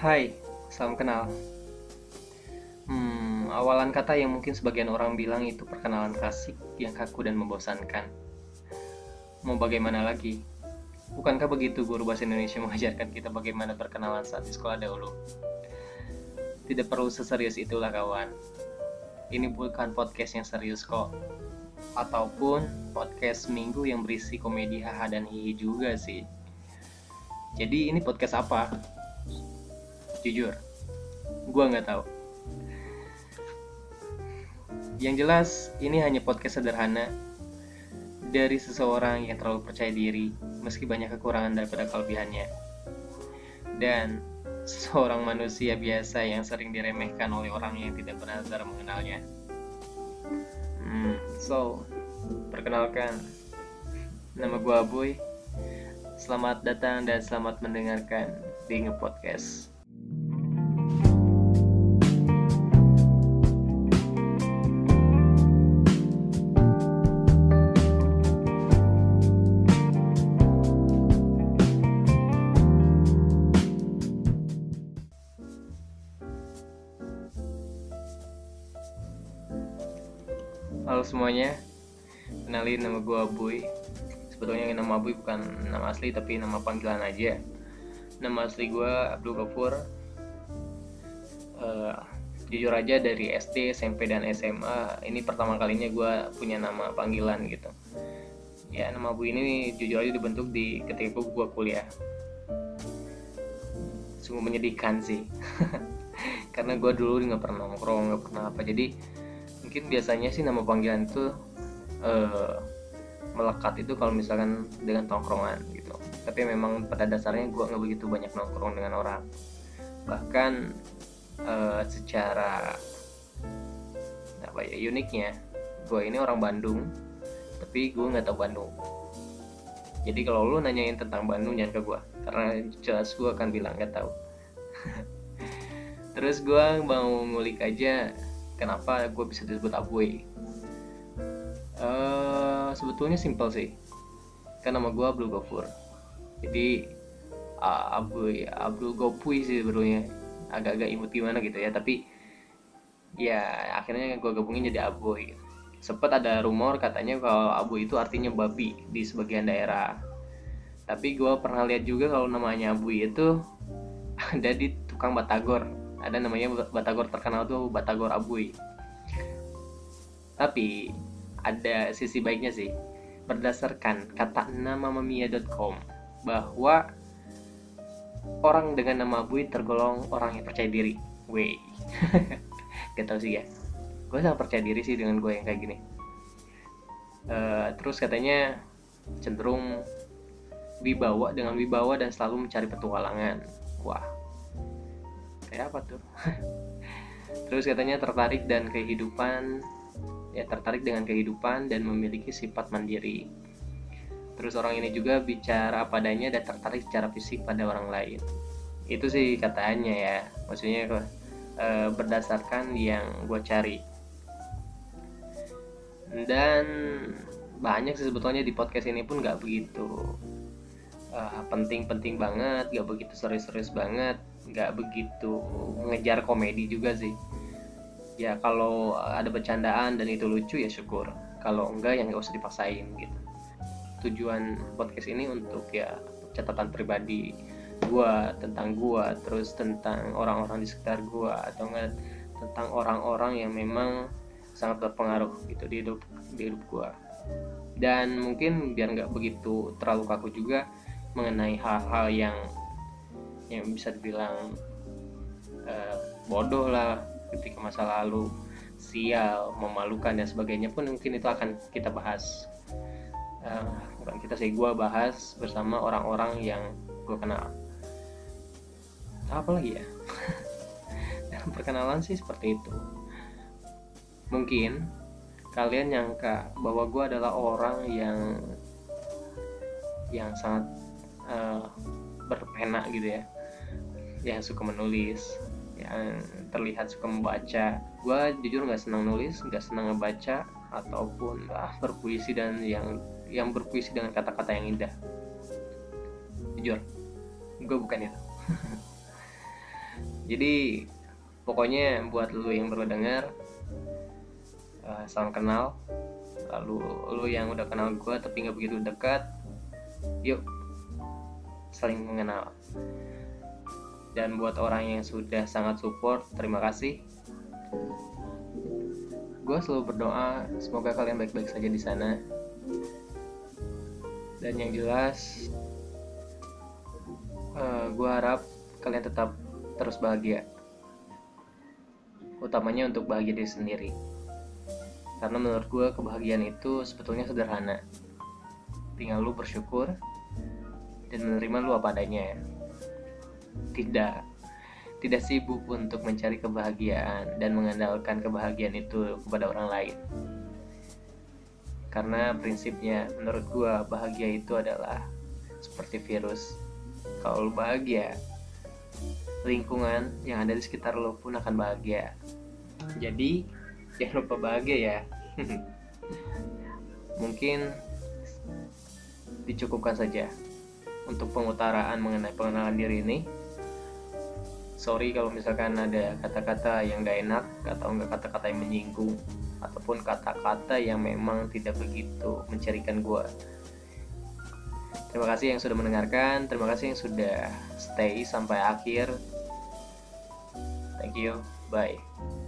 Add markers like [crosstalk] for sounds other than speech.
Hai, salam kenal. Hmm, awalan kata yang mungkin sebagian orang bilang itu perkenalan klasik yang kaku dan membosankan. Mau bagaimana lagi? Bukankah begitu guru bahasa Indonesia [laughs] mengajarkan kita bagaimana berkenalan saat di sekolah dahulu? Tidak perlu seserius itulah kawan. Ini bukan podcast yang serius kok. Ataupun podcast minggu yang berisi komedi haha dan hihi juga sih. Jadi ini podcast apa? Jujur, gue nggak tahu. Yang jelas, ini hanya podcast sederhana dari seseorang yang terlalu percaya diri, meski banyak kekurangan daripada kelebihannya. Dan seorang manusia biasa yang sering diremehkan oleh orang yang tidak benar-benar mengenalnya. Hmm, so, perkenalkan, nama gue Aboy. Selamat datang dan selamat mendengarkan di Ngepodcast. Halo semuanya, kenalin nama gue Abuy Sebetulnya nama Abuy bukan nama asli tapi nama panggilan aja. Nama asli gue Abdul Gafur uh, Jujur aja dari SD, SMP, dan SMA Ini pertama kalinya gue punya nama panggilan gitu. Ya nama Abuy ini jujur aja dibentuk di ketika gue kuliah. Sungguh menyedihkan sih. [laughs] Karena gue dulu nggak pernah nongkrong, nggak pernah apa. Jadi mungkin biasanya sih nama panggilan itu uh, melekat itu kalau misalkan dengan tongkrongan gitu. Tapi memang pada dasarnya gue nggak begitu banyak nongkrong dengan orang. Bahkan uh, secara apa ya uniknya gue ini orang Bandung tapi gue nggak tahu Bandung. Jadi kalau lu nanyain tentang Bandung jangan ke gue karena jelas gue akan bilang nggak tahu. [laughs] Terus gue mau ngulik aja kenapa gue bisa disebut Abuy uh, sebetulnya simpel sih. Kan nama gue Abdul Gofur jadi uh, Abuy Abdul Gopui sih sebetulnya. Agak-agak imut gimana gitu ya tapi ya akhirnya gue gabungin jadi Abuy sempat ada rumor katanya kalau Abu itu artinya babi di sebagian daerah. Tapi gue pernah lihat juga kalau namanya Abu itu [laughs] ada di tukang batagor ada namanya batagor terkenal tuh batagor Abuy tapi ada sisi baiknya sih. Berdasarkan kata nama mamia.com bahwa orang dengan nama Abuy tergolong orang yang percaya diri. Wey. [laughs] Gak tau sih ya. Gue sangat percaya diri sih dengan gue yang kayak gini. Uh, terus katanya cenderung wibawa dengan wibawa dan selalu mencari petualangan. Wah kayak apa tuh? [laughs] Terus katanya tertarik dan kehidupan ya tertarik dengan kehidupan dan memiliki sifat mandiri. Terus orang ini juga bicara padanya dan tertarik secara fisik pada orang lain. Itu sih katanya ya. Maksudnya e, berdasarkan yang gue cari. Dan banyak sih sebetulnya di podcast ini pun nggak begitu penting-penting uh, banget, gak begitu serius-serius banget nggak begitu mengejar komedi juga sih. Ya kalau ada bercandaan dan itu lucu ya syukur. Kalau enggak ya nggak usah dipaksain gitu. Tujuan podcast ini untuk ya catatan pribadi gua tentang gua terus tentang orang-orang di sekitar gua atau enggak tentang orang-orang yang memang sangat berpengaruh gitu di hidup di hidup gua. Dan mungkin biar nggak begitu terlalu kaku juga mengenai hal-hal yang yang bisa dibilang uh, bodoh lah ketika masa lalu sial memalukan dan sebagainya pun mungkin itu akan kita bahas. Uh, bukan kita sih gue bahas bersama orang-orang yang gue kenal. Apa lagi ya? [laughs] Dalam perkenalan sih seperti itu. Mungkin kalian nyangka bahwa gue adalah orang yang yang sangat uh, berpena gitu ya yang suka menulis yang terlihat suka membaca. Gue jujur nggak senang nulis nggak senang ngebaca ataupun ah, berpuisi dan yang yang berpuisi dengan kata-kata yang indah. Jujur gue bukan itu. [laughs] Jadi pokoknya buat lu yang baru dengar uh, salam kenal. Lalu lu yang udah kenal gue tapi nggak begitu dekat yuk saling mengenal dan buat orang yang sudah sangat support terima kasih. Gue selalu berdoa semoga kalian baik-baik saja di sana. Dan yang jelas uh, eh, gue harap kalian tetap terus bahagia. Utamanya untuk bahagia diri sendiri. Karena menurut gue kebahagiaan itu sebetulnya sederhana. Tinggal lu bersyukur dan menerima lu apa adanya. ya tidak tidak sibuk untuk mencari kebahagiaan dan mengandalkan kebahagiaan itu kepada orang lain. Karena prinsipnya menurut gue bahagia itu adalah seperti virus. Kalau lu bahagia lingkungan yang ada di sekitar lo pun akan bahagia. Jadi jangan lupa bahagia ya. [laughs] Mungkin dicukupkan saja untuk pengutaraan mengenai pengenalan diri ini sorry kalau misalkan ada kata-kata yang gak enak atau enggak kata-kata yang menyinggung ataupun kata-kata yang memang tidak begitu mencerikan gue terima kasih yang sudah mendengarkan terima kasih yang sudah stay sampai akhir. Thank you bye